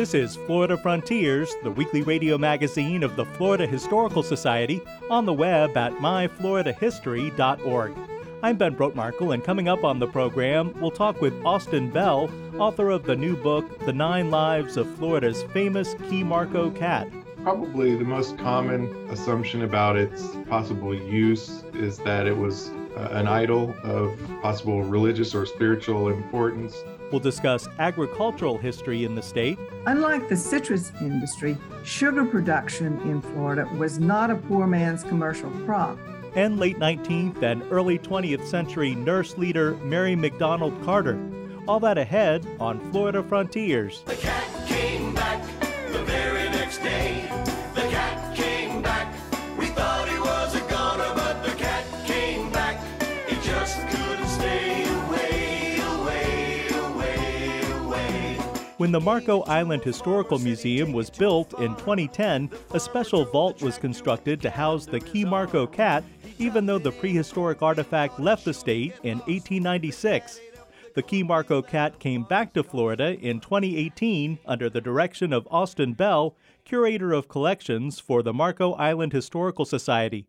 This is Florida Frontiers, the weekly radio magazine of the Florida Historical Society, on the web at myfloridahistory.org. I'm Ben Brotemarkle, and coming up on the program, we'll talk with Austin Bell, author of the new book, The Nine Lives of Florida's Famous Key Marco Cat. Probably the most common assumption about its possible use is that it was uh, an idol of possible religious or spiritual importance. We'll discuss agricultural history in the state. Unlike the citrus industry, sugar production in Florida was not a poor man's commercial crop. And late 19th and early 20th century nurse leader Mary McDonald Carter. All that ahead on Florida Frontiers. When the Marco Island Historical Museum was built in 2010, a special vault was constructed to house the Key Marco cat, even though the prehistoric artifact left the state in 1896. The Key Marco cat came back to Florida in 2018 under the direction of Austin Bell, curator of collections for the Marco Island Historical Society.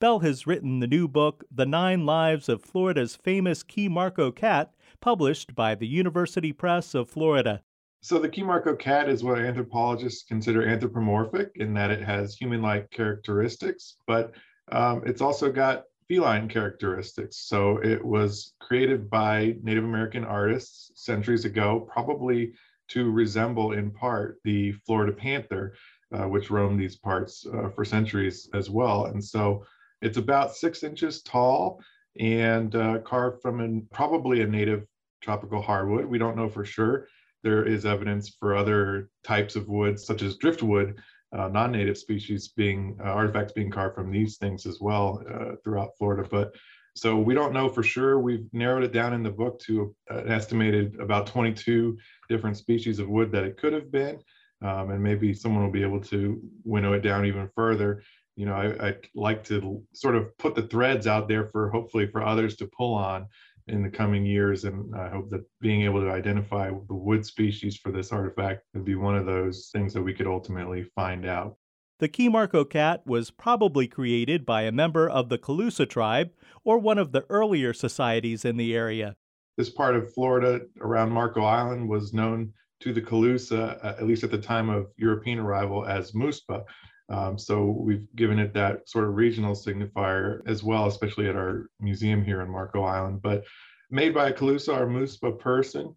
Bell has written the new book, The Nine Lives of Florida's Famous Key Marco Cat, published by the University Press of Florida. So the Key Marco cat is what anthropologists consider anthropomorphic in that it has human-like characteristics, but um, it's also got feline characteristics. So it was created by Native American artists centuries ago, probably to resemble in part the Florida panther, uh, which roamed these parts uh, for centuries as well. And so it's about six inches tall and uh, carved from an, probably a native tropical hardwood. We don't know for sure. There is evidence for other types of wood, such as driftwood, uh, non-native species being uh, artifacts being carved from these things as well uh, throughout Florida. But so we don't know for sure. We've narrowed it down in the book to an estimated about 22 different species of wood that it could have been, um, and maybe someone will be able to winnow it down even further. You know, I, I like to sort of put the threads out there for hopefully for others to pull on in the coming years. And I hope that being able to identify the wood species for this artifact would be one of those things that we could ultimately find out. The Key Marco cat was probably created by a member of the Calusa tribe or one of the earlier societies in the area. This part of Florida around Marco Island was known to the Calusa, uh, at least at the time of European arrival, as Muspa. Um, so we've given it that sort of regional signifier as well, especially at our museum here in Marco Island. But made by a Calusa or Muspa person,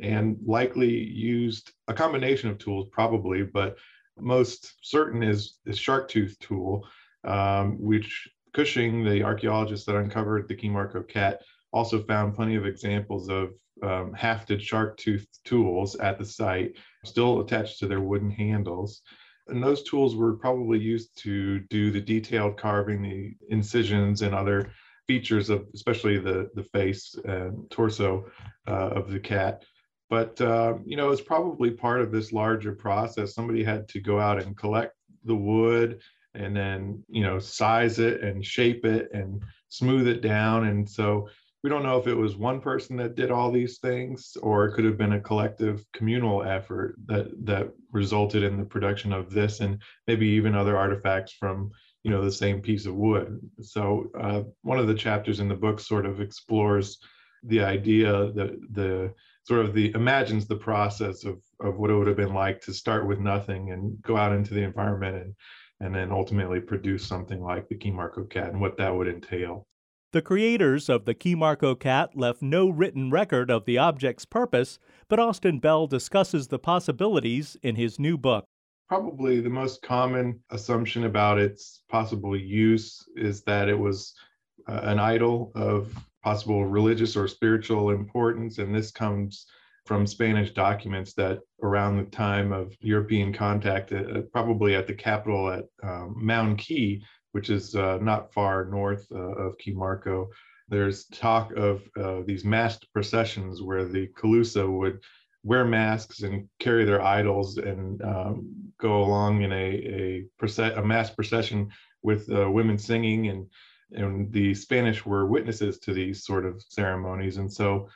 and likely used a combination of tools, probably, but most certain is the shark tooth tool, um, which Cushing, the archaeologist that uncovered the Key Marco cat, also found plenty of examples of um, hafted shark tooth tools at the site, still attached to their wooden handles. And those tools were probably used to do the detailed carving, the incisions, and other features of, especially the the face and torso uh, of the cat. But uh, you know, it's probably part of this larger process. Somebody had to go out and collect the wood, and then you know, size it and shape it and smooth it down. And so we don't know if it was one person that did all these things or it could have been a collective communal effort that that resulted in the production of this and maybe even other artifacts from you know the same piece of wood so uh, one of the chapters in the book sort of explores the idea that the sort of the imagines the process of of what it would have been like to start with nothing and go out into the environment and and then ultimately produce something like the Key Marco cat and what that would entail. The creators of the Key Marco cat left no written record of the object's purpose, but Austin Bell discusses the possibilities in his new book. Probably the most common assumption about its possible use is that it was uh, an idol of possible religious or spiritual importance. And this comes from Spanish documents that around the time of European contact, uh, probably at the capital at um, Key, which is uh, not far north uh, of Key Marco, there's talk of uh, these masked processions where the Calusa would wear masks and carry their idols and um, go along in a a, a mass procession with uh, women singing and and the Spanish were witnesses to these sort of ceremonies. And so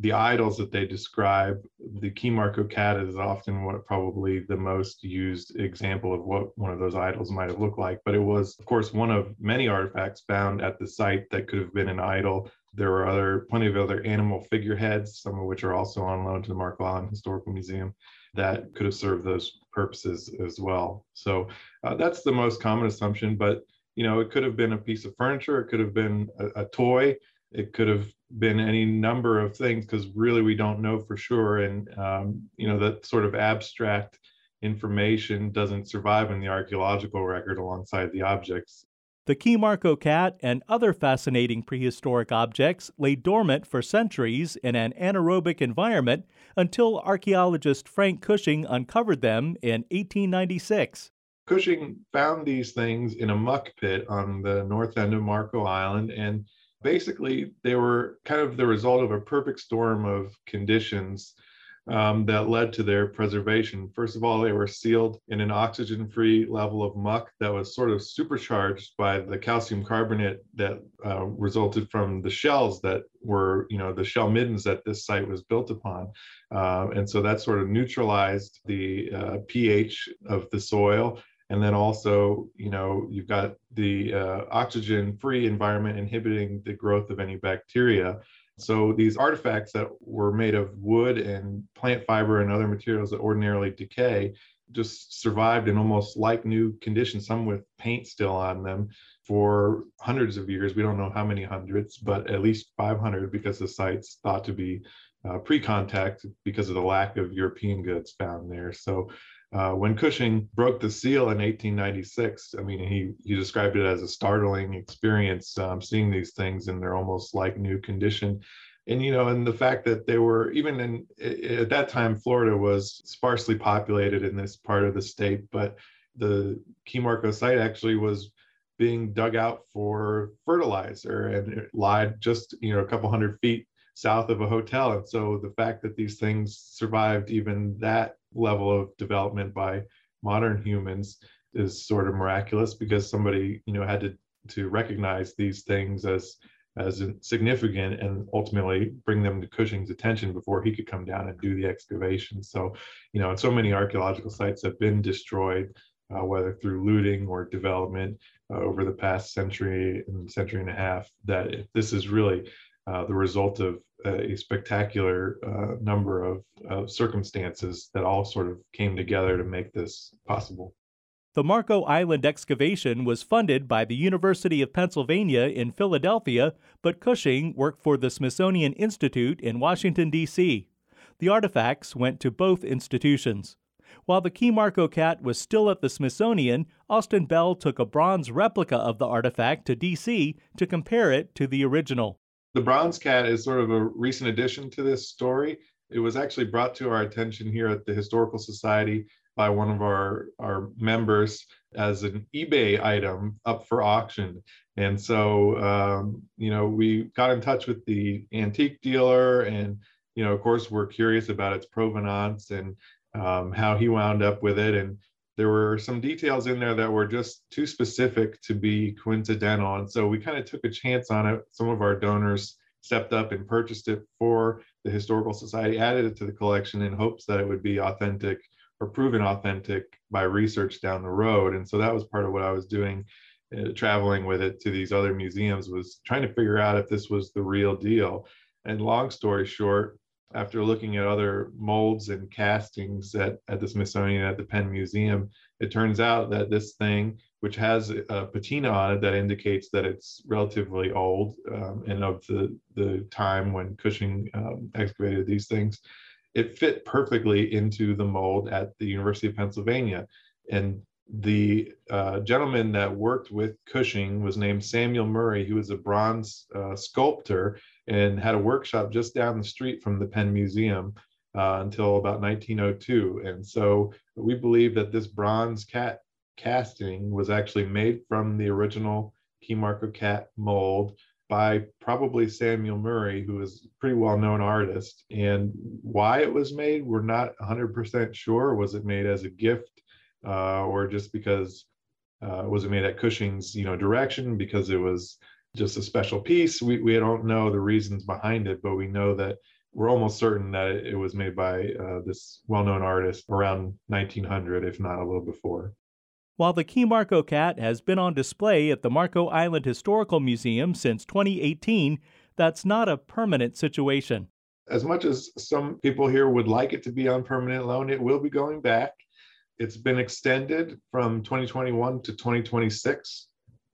the idols that they describe, the Key Marco cat is often what probably the most used example of what one of those idols might have looked like. But it was, of course, one of many artifacts found at the site that could have been an idol. There were other plenty of other animal figureheads, some of which are also on loan to the Marco Island Historical Museum, that could have served those purposes as well. So uh, that's the most common assumption. But you know, it could have been a piece of furniture, it could have been a, a toy, it could have been any number of things because really we don't know for sure and um, you know that sort of abstract information doesn't survive in the archaeological record alongside the objects the Key Marco cat and other fascinating prehistoric objects lay dormant for centuries in an anaerobic environment until archaeologist Frank Cushing uncovered them in 1896. Cushing found these things in a muck pit on the north end of Marco Island and basically they were kind of the result of a perfect storm of conditions um, that led to their preservation. First of all, they were sealed in an oxygen free level of muck that was sort of supercharged by the calcium carbonate that uh, resulted from the shells that were, you know, the shell middens that this site was built upon. Uh, and so that sort of neutralized the uh, pH of the soil and then also you know you've got the uh, oxygen free environment inhibiting the growth of any bacteria. So these artifacts that were made of wood and plant fiber and other materials that ordinarily decay just survived in almost like new conditions some with paint still on them for hundreds of years. We don't know how many hundreds but at least 500 because the site's thought to be uh, pre-contact because of the lack of european goods found there. So uh, when Cushing broke the seal in 1896, I mean, he, he described it as a startling experience um, seeing these things in their almost like new condition. And, you know, and the fact that they were, even in, at that time, Florida was sparsely populated in this part of the state, but the Key Marco site actually was being dug out for fertilizer and it lied just, you know, a couple hundred feet south of a hotel. And so the fact that these things survived even that level of development by modern humans is sort of miraculous because somebody you know had to to recognize these things as as significant and ultimately bring them to Cushing's attention before he could come down and do the excavation. So, you know, so many archaeological sites have been destroyed, uh, whether through looting or development uh, over the past century and century and a half, that this is really uh, the result of a spectacular uh, number of, of circumstances that all sort of came together to make this possible. The Marco Island excavation was funded by the University of Pennsylvania in Philadelphia, but Cushing worked for the Smithsonian Institute in Washington, D.C. The artifacts went to both institutions. While the Key Marco cat was still at the Smithsonian, Austin Bell took a bronze replica of the artifact to D.C. to compare it to the original. The bronze cat is sort of a recent addition to this story. It was actually brought to our attention here at the Historical Society by one of our, our members as an eBay item up for auction. And so, um, you know, we got in touch with the antique dealer and, you know, of course, we're curious about its provenance and um, how he wound up with it. And there were some details in there that were just too specific to be coincidental. And so we kind of took a chance on it. Some of our donors stepped up and purchased it for the Historical Society, added it to the collection in hopes that it would be authentic or proven authentic by research down the road. And so that was part of what I was doing, uh, traveling with it to these other museums, was trying to figure out if this was the real deal. And long story short, after looking at other molds and castings at, at the Smithsonian at the Penn Museum, it turns out that this thing, which has a patina on it that indicates that it's relatively old um, and of the, the time when Cushing um, excavated these things, it fit perfectly into the mold at the University of Pennsylvania. And the uh, gentleman that worked with Cushing was named Samuel Murray. He was a bronze uh, sculptor and had a workshop just down the street from the Penn Museum uh, until about 1902. And so we believe that this bronze cat casting was actually made from the original Key Marco cat mold by probably Samuel Murray, who is a pretty well known artist. And why it was made, we're not 100% sure. Was it made as a gift uh, or just because uh, was it made at Cushing's you know direction because it was just a special piece? We, we don't know the reasons behind it, but we know that we're almost certain that it was made by uh, this well known artist around 1900, if not a little before. While the Key Marco cat has been on display at the Marco Island Historical Museum since 2018, that's not a permanent situation. As much as some people here would like it to be on permanent loan, it will be going back. It's been extended from 2021 to 2026.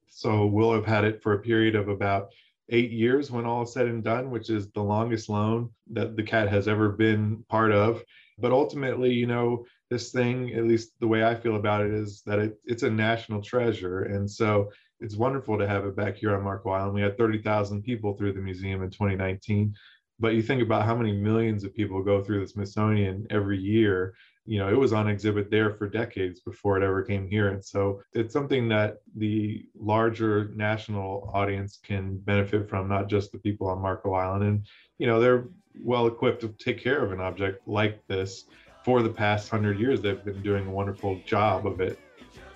So we'll have had it for a period of about eight years when all is said and done, which is the longest loan that the cat has ever been part of. But ultimately, you know, this thing, at least the way I feel about it, is that it, it's a national treasure. And so it's wonderful to have it back here on Marco Island. We had 30,000 people through the museum in 2019. But you think about how many millions of people go through the Smithsonian every year. You know, it was on exhibit there for decades before it ever came here. And so it's something that the larger national audience can benefit from, not just the people on Marco Island. And, you know, they're well equipped to take care of an object like this for the past hundred years, they've been doing a wonderful job of it.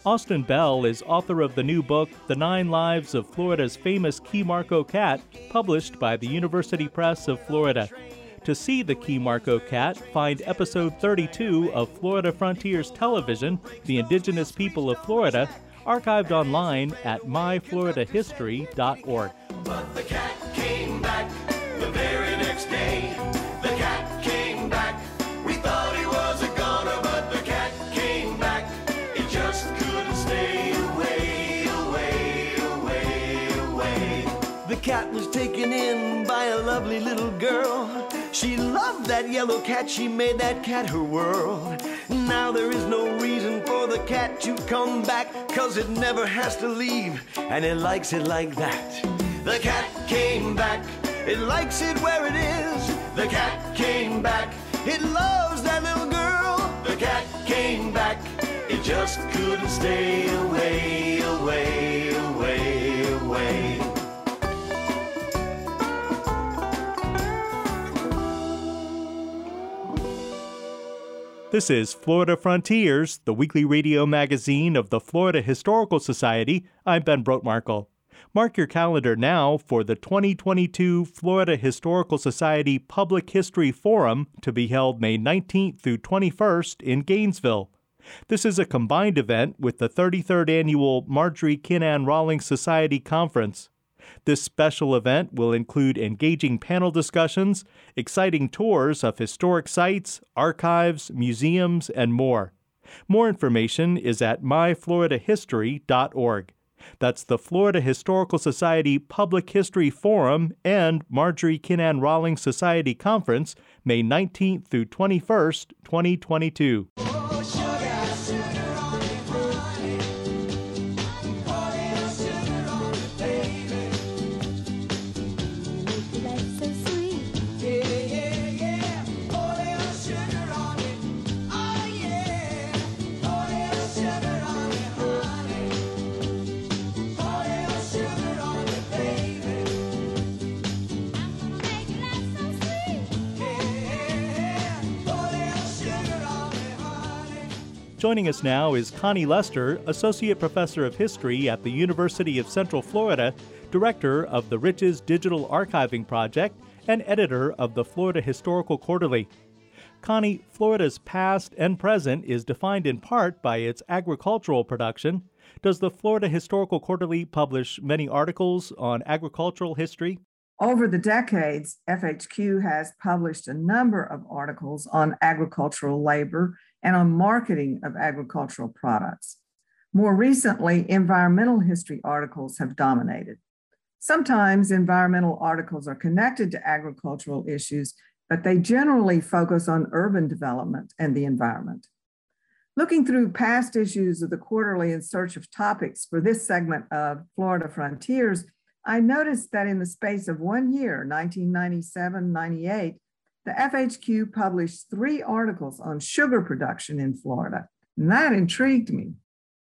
Austin Bell is author of the new book, The Nine Lives of Florida's Famous Key Marco Cat, published by the University Press of Florida. To see the Key Marco cat, find episode 32 of Florida Frontiers Television, The Indigenous People of Florida, archived online at myfloridahistory.org. taken in by a lovely little girl. She loved that yellow cat, she made that cat her world. Now there is no reason for the cat to come back, cause it never has to leave, and it likes it like that. The cat came back. It likes it where it is. The cat came back. It loves that little girl. The cat came back. It just couldn't stay away, away, This is Florida Frontiers, the weekly radio magazine of the Florida Historical Society. I'm Ben Brotemarkle. Mark your calendar now for the 2022 Florida Historical Society Public History Forum to be held May 19th through 21st in Gainesville. This is a combined event with the 33rd annual Marjorie Kinnan Rawlings Society Conference. This special event will include engaging panel discussions, exciting tours of historic sites, archives, museums, and more. More information is at myfloridahistory.org. That's the Florida Historical Society Public History Forum and Marjorie Kinnan Rawlings Society Conference, May 19th through 21st, 2022. Joining us now is Connie Lester, Associate Professor of History at the University of Central Florida, Director of the Riches Digital Archiving Project, and editor of the Florida Historical Quarterly. Connie, Florida's past and present is defined in part by its agricultural production. Does the Florida Historical Quarterly publish many articles on agricultural history? Over the decades, FHQ has published a number of articles on agricultural labor and on marketing of agricultural products. More recently, environmental history articles have dominated. Sometimes environmental articles are connected to agricultural issues, but they generally focus on urban development and the environment. Looking through past issues of the quarterly in search of topics for this segment of Florida Frontiers, I noticed that in the space of one year, 1997 98, the FHQ published three articles on sugar production in Florida. And that intrigued me.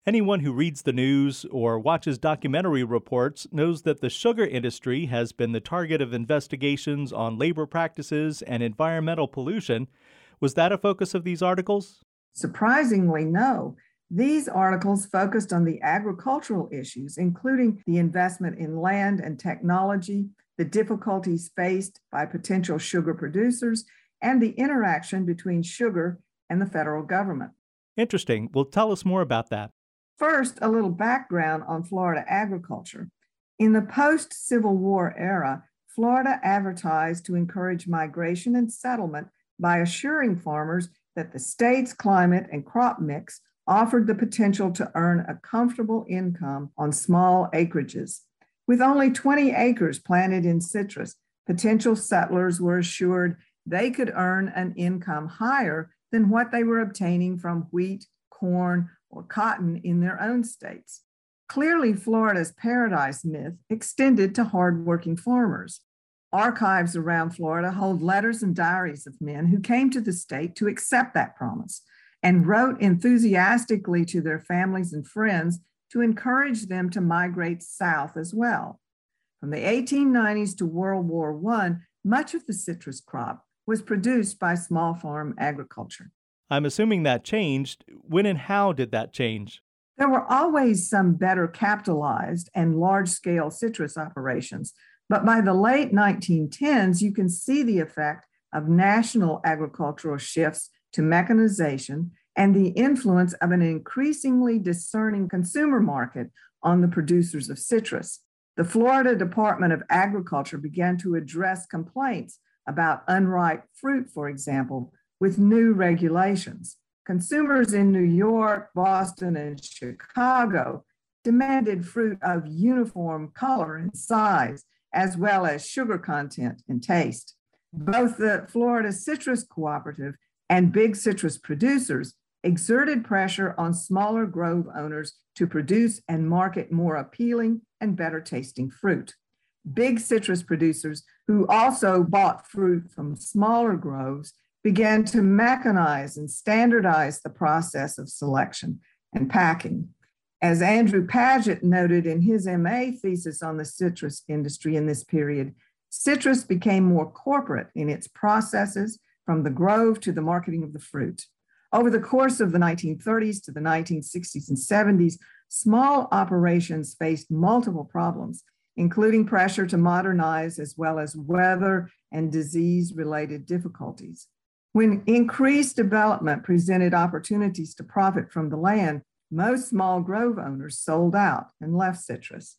Anyone who reads the news or watches documentary reports knows that the sugar industry has been the target of investigations on labor practices and environmental pollution. Was that a focus of these articles? Surprisingly, no. These articles focused on the agricultural issues, including the investment in land and technology, the difficulties faced by potential sugar producers, and the interaction between sugar and the federal government. Interesting. Well, tell us more about that. First, a little background on Florida agriculture. In the post Civil War era, Florida advertised to encourage migration and settlement by assuring farmers that the state's climate and crop mix offered the potential to earn a comfortable income on small acreages. With only 20 acres planted in citrus, potential settlers were assured they could earn an income higher than what they were obtaining from wheat, corn, or cotton in their own states. Clearly, Florida's paradise myth extended to hardworking farmers. Archives around Florida hold letters and diaries of men who came to the state to accept that promise and wrote enthusiastically to their families and friends to encourage them to migrate south as well. From the 1890s to World War I, much of the citrus crop was produced by small farm agriculture. I'm assuming that changed. When and how did that change? There were always some better capitalized and large scale citrus operations, but by the late 1910s, you can see the effect of national agricultural shifts to mechanization and the influence of an increasingly discerning consumer market on the producers of citrus. The Florida Department of Agriculture began to address complaints about unripe fruit, for example, with new regulations. Consumers in New York, Boston, and Chicago demanded fruit of uniform color and size, as well as sugar content and taste. Both the Florida Citrus Cooperative and big citrus producers exerted pressure on smaller grove owners to produce and market more appealing and better tasting fruit. Big citrus producers who also bought fruit from smaller groves began to mechanize and standardize the process of selection and packing. As Andrew Paget noted in his MA thesis on the citrus industry in this period, citrus became more corporate in its processes from the grove to the marketing of the fruit. Over the course of the 1930s to the 1960s and 70s, small operations faced multiple problems, including pressure to modernize as well as weather and disease related difficulties. When increased development presented opportunities to profit from the land, most small grove owners sold out and left citrus.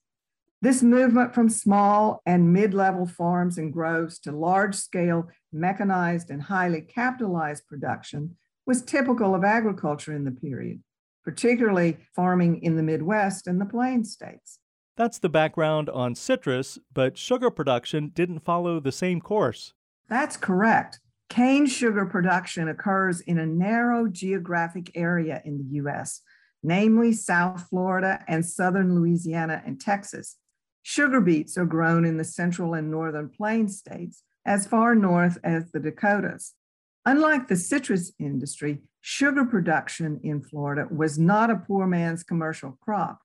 This movement from small and mid level farms and groves to large scale, mechanized, and highly capitalized production was typical of agriculture in the period, particularly farming in the Midwest and the Plains states. That's the background on citrus, but sugar production didn't follow the same course. That's correct. Cane sugar production occurs in a narrow geographic area in the US, namely South Florida and southern Louisiana and Texas. Sugar beets are grown in the central and northern plains states as far north as the Dakotas. Unlike the citrus industry, sugar production in Florida was not a poor man's commercial crop.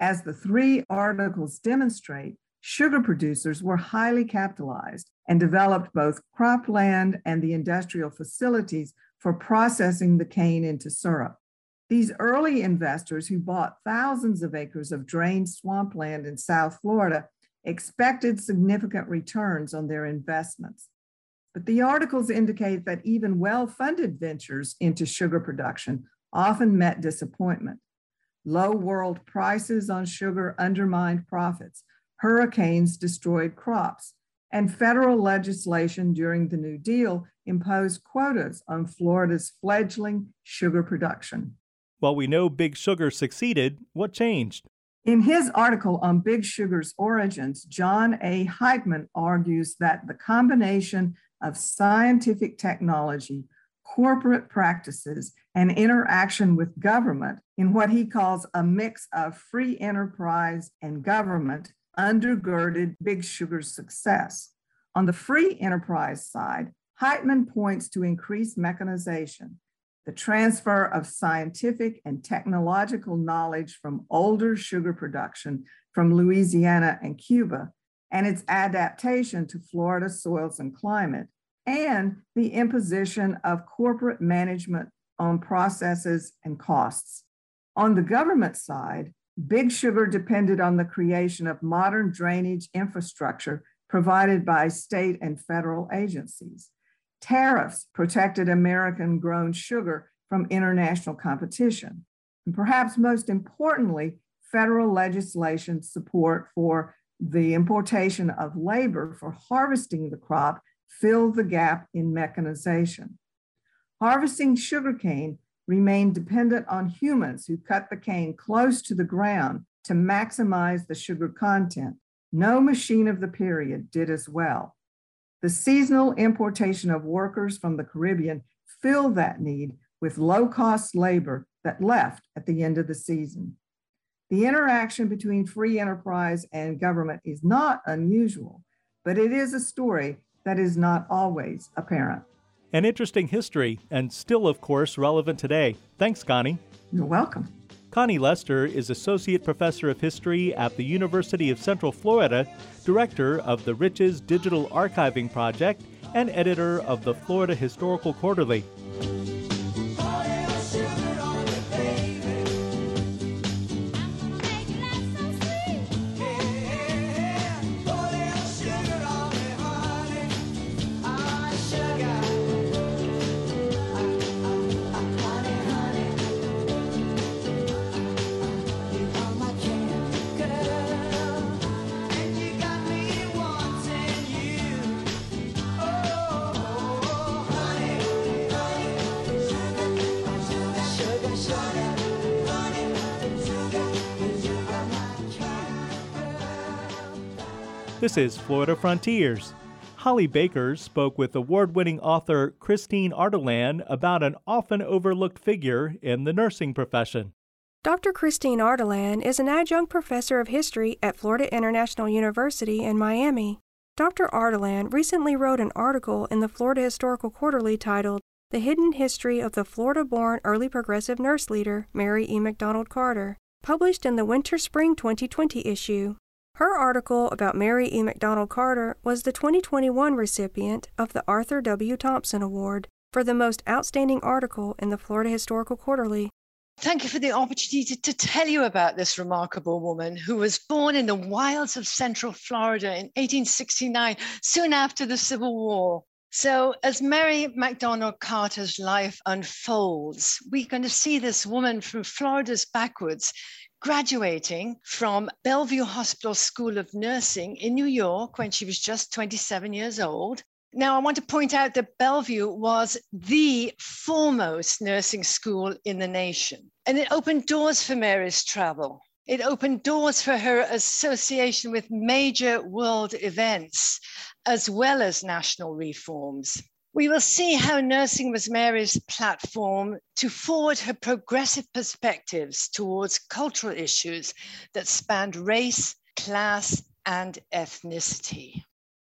As the three articles demonstrate, sugar producers were highly capitalized and developed both cropland and the industrial facilities for processing the cane into syrup. These early investors who bought thousands of acres of drained swampland in South Florida expected significant returns on their investments. But the articles indicate that even well funded ventures into sugar production often met disappointment. Low world prices on sugar undermined profits, hurricanes destroyed crops, and federal legislation during the New Deal imposed quotas on Florida's fledgling sugar production. While we know Big Sugar succeeded, what changed? In his article on Big Sugar's origins, John A. Heitmann argues that the combination of scientific technology, corporate practices, and interaction with government in what he calls a mix of free enterprise and government undergirded Big Sugar's success. On the free enterprise side, Heitmann points to increased mechanization, the transfer of scientific and technological knowledge from older sugar production from Louisiana and Cuba, and its adaptation to Florida soils and climate, and the imposition of corporate management on processes and costs. On the government side, Big Sugar depended on the creation of modern drainage infrastructure provided by state and federal agencies. Tariffs protected American grown sugar from international competition. And perhaps most importantly, federal legislation support for the importation of labor for harvesting the crop filled the gap in mechanization. Harvesting sugarcane remained dependent on humans who cut the cane close to the ground to maximize the sugar content. No machine of the period did as well. The seasonal importation of workers from the Caribbean filled that need with low cost labor that left at the end of the season. The interaction between free enterprise and government is not unusual, but it is a story that is not always apparent. An interesting history, and still, of course, relevant today. Thanks, Connie. You're welcome. Connie Lester is Associate Professor of History at the University of Central Florida, Director of the Riches Digital Archiving Project, and editor of the Florida Historical Quarterly. This is Florida Frontiers. Holly Baker spoke with award winning author Christine Ardalan about an often overlooked figure in the nursing profession. Dr. Christine Ardalan is an adjunct professor of history at Florida International University in Miami. Dr. Ardalan recently wrote an article in the Florida Historical Quarterly titled The Hidden History of the Florida born early progressive nurse leader, Mary E. McDonald Carter, published in the Winter Spring 2020 issue. Her article about Mary E. McDonald Carter was the 2021 recipient of the Arthur W. Thompson Award for the most outstanding article in the Florida Historical Quarterly. Thank you for the opportunity to tell you about this remarkable woman who was born in the wilds of Central Florida in 1869, soon after the Civil War. So, as Mary McDonald Carter's life unfolds, we're going to see this woman from Florida's backwards graduating from Bellevue Hospital School of Nursing in New York when she was just 27 years old. Now, I want to point out that Bellevue was the foremost nursing school in the nation, and it opened doors for Mary's travel. It opened doors for her association with major world events, as well as national reforms. We will see how nursing was Mary's platform to forward her progressive perspectives towards cultural issues that spanned race, class, and ethnicity.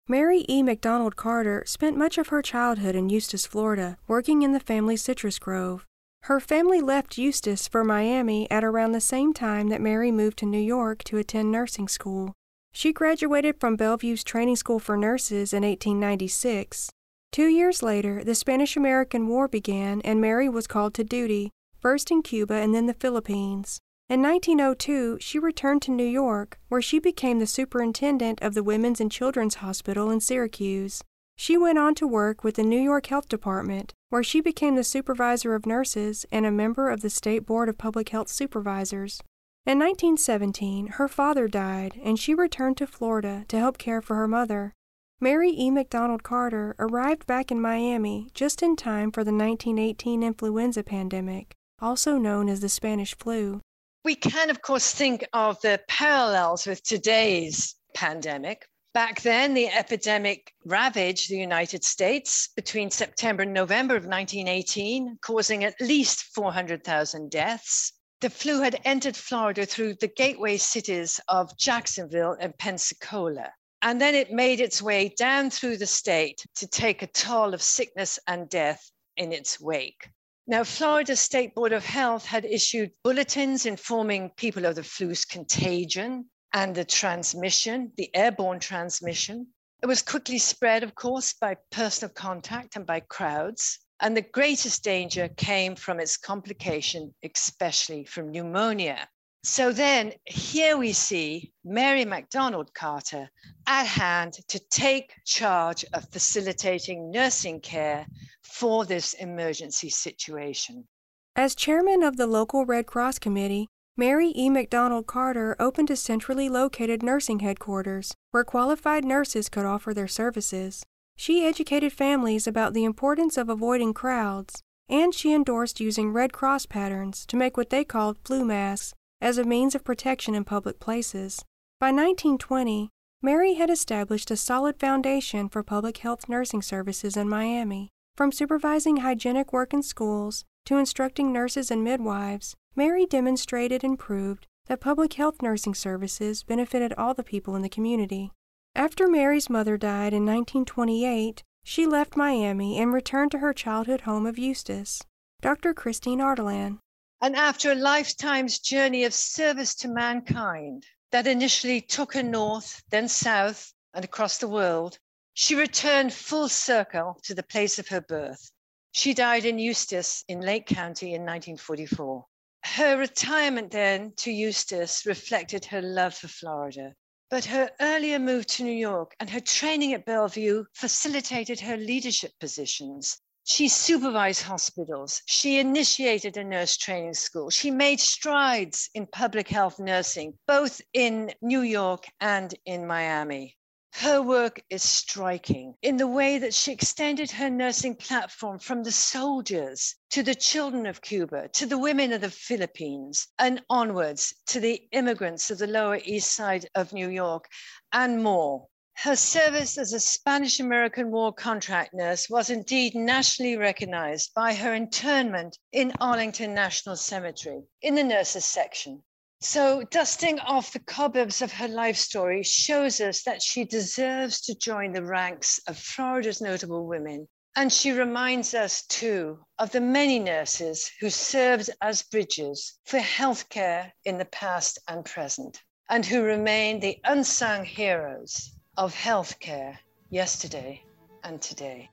Mary E. McDonald Carter spent much of her childhood in Eustis, Florida, working in the family citrus grove. Her family left Eustis for Miami at around the same time that Mary moved to New York to attend nursing school. She graduated from Bellevue's Training School for Nurses in 1896. Two years later, the Spanish American War began and Mary was called to duty, first in Cuba and then the Philippines. In 1902, she returned to New York, where she became the superintendent of the Women's and Children's Hospital in Syracuse. She went on to work with the New York Health Department, where she became the supervisor of nurses and a member of the State Board of Public Health Supervisors. In 1917, her father died, and she returned to Florida to help care for her mother. Mary E. McDonald Carter arrived back in Miami just in time for the 1918 influenza pandemic, also known as the Spanish flu. We can, of course, think of the parallels with today's pandemic. Back then, the epidemic ravaged the United States between September and November of 1918, causing at least 400,000 deaths. The flu had entered Florida through the gateway cities of Jacksonville and Pensacola. And then it made its way down through the state to take a toll of sickness and death in its wake. Now, Florida State Board of Health had issued bulletins informing people of the flu's contagion and the transmission, the airborne transmission. It was quickly spread, of course, by personal contact and by crowds. And the greatest danger came from its complication, especially from pneumonia. So then here we see Mary McDonald Carter at hand to take charge of facilitating nursing care for this emergency situation. As chairman of the local Red Cross committee, Mary E. McDonald Carter opened a centrally located nursing headquarters where qualified nurses could offer their services. She educated families about the importance of avoiding crowds, and she endorsed using Red Cross patterns to make what they called flu masks as a means of protection in public places. By 1920, Mary had established a solid foundation for public health nursing services in Miami. From supervising hygienic work in schools to instructing nurses and midwives, Mary demonstrated and proved that public health nursing services benefited all the people in the community. After Mary's mother died in 1928, she left Miami and returned to her childhood home of Eustis. Dr. Christine Ardalan. And after a lifetime's journey of service to mankind that initially took her north, then south, and across the world, she returned full circle to the place of her birth. She died in Eustis in Lake County in 1944. Her retirement then to Eustis reflected her love for Florida, but her earlier move to New York and her training at Bellevue facilitated her leadership positions. She supervised hospitals. She initiated a nurse training school. She made strides in public health nursing, both in New York and in Miami. Her work is striking in the way that she extended her nursing platform from the soldiers to the children of Cuba, to the women of the Philippines, and onwards to the immigrants of the Lower East Side of New York, and more. Her service as a Spanish American War contract nurse was indeed nationally recognized by her internment in Arlington National Cemetery in the nurses section. So, dusting off the cobwebs of her life story shows us that she deserves to join the ranks of Florida's notable women. And she reminds us too of the many nurses who served as bridges for healthcare in the past and present, and who remain the unsung heroes of healthcare yesterday and today.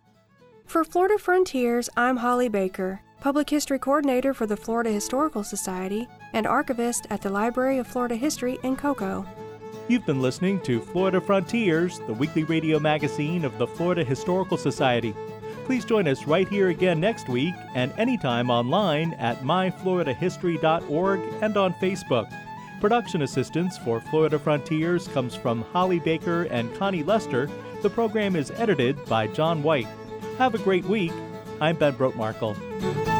For Florida Frontiers, I'm Holly Baker, Public History Coordinator for the Florida Historical Society and archivist at the Library of Florida History in Cocoa. You've been listening to Florida Frontiers, the weekly radio magazine of the Florida Historical Society. Please join us right here again next week and anytime online at myfloridahistory.org and on Facebook. Production assistance for Florida Frontiers comes from Holly Baker and Connie Lester. The program is edited by John White. Have a great week. I'm Ben Brotemarkle.